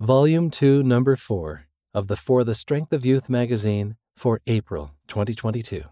Volume 2, Number 4 of the For the Strength of Youth magazine for April 2022.